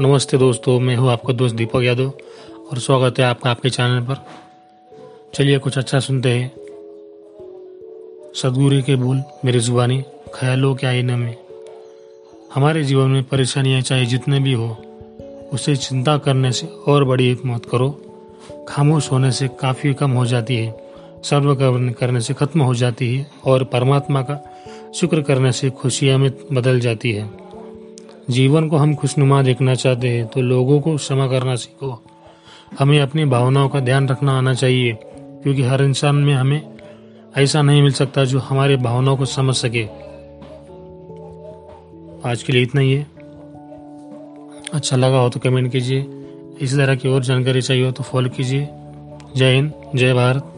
नमस्ते दोस्तों, मैं हूँ आपका दोस्त दीपक यादव और स्वागत है आपका आपके चैनल पर। चलिए कुछ अच्छा सुनते हैं। सदगुरु के बोल, मेरी जुबानी, ख्यालों के आईने में। हमारे जीवन में परेशानियाँ चाहे जितने भी हो, उसे चिंता करने से और बड़ी मत करो। खामोश होने से काफ़ी कम हो जाती है सर्व करने से खत्म हो जाती है और परमात्मा का शुक्र करने से खुशियाँ में बदल जाती है। जीवन को हम खुशनुमा देखना चाहते हैं तो लोगों को क्षमा करना सीखो। हमें अपनी भावनाओं का ध्यान रखना आना चाहिए, क्योंकि हर इंसान में हमें ऐसा नहीं मिल सकता जो हमारे भावनाओं को समझ सके। आज के लिए इतना ही है। अच्छा लगा हो तो कमेंट कीजिए। इसी तरह की और जानकारी चाहिए हो तो फॉलो कीजिए। जय हिंद, जय भारत।